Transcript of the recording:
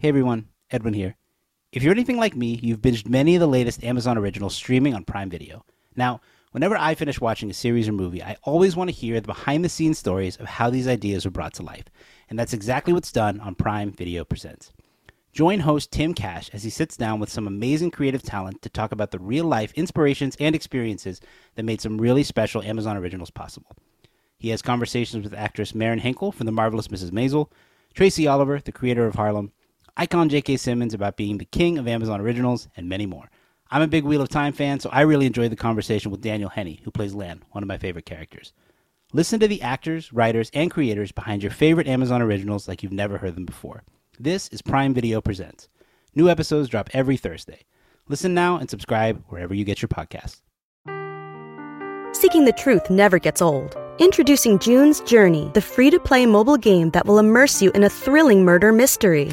Hey everyone, Edwin here. If you're anything like me, you've binged many of the latest Amazon originals streaming on Prime Video. Now, whenever I finish watching a series or movie, I always want to hear the behind the scenes stories of how these ideas were brought to life. And that's exactly what's done on Prime Video Presents. Join host Tim Kash as he sits down with some amazing creative talent to talk about the real life inspirations and experiences that made some really special Amazon originals possible. He has conversations with actress Marin Hinkle from The Marvelous Mrs. Maisel, Tracy Oliver, the creator of Harlem, icon J.K. Simmons about being the king of Amazon originals, and many more. I'm a big Wheel of Time fan, so I really enjoyed the conversation with Daniel Henney, who plays Lan, one of my favorite characters. Listen to the actors, writers, and creators behind your favorite Amazon originals like you've never heard them before. This is Prime Video Presents. New episodes drop every Thursday. Listen now and subscribe wherever you get your podcasts. Seeking the truth never gets old. Introducing June's Journey, the free to play mobile game that will immerse you in a thrilling murder mystery.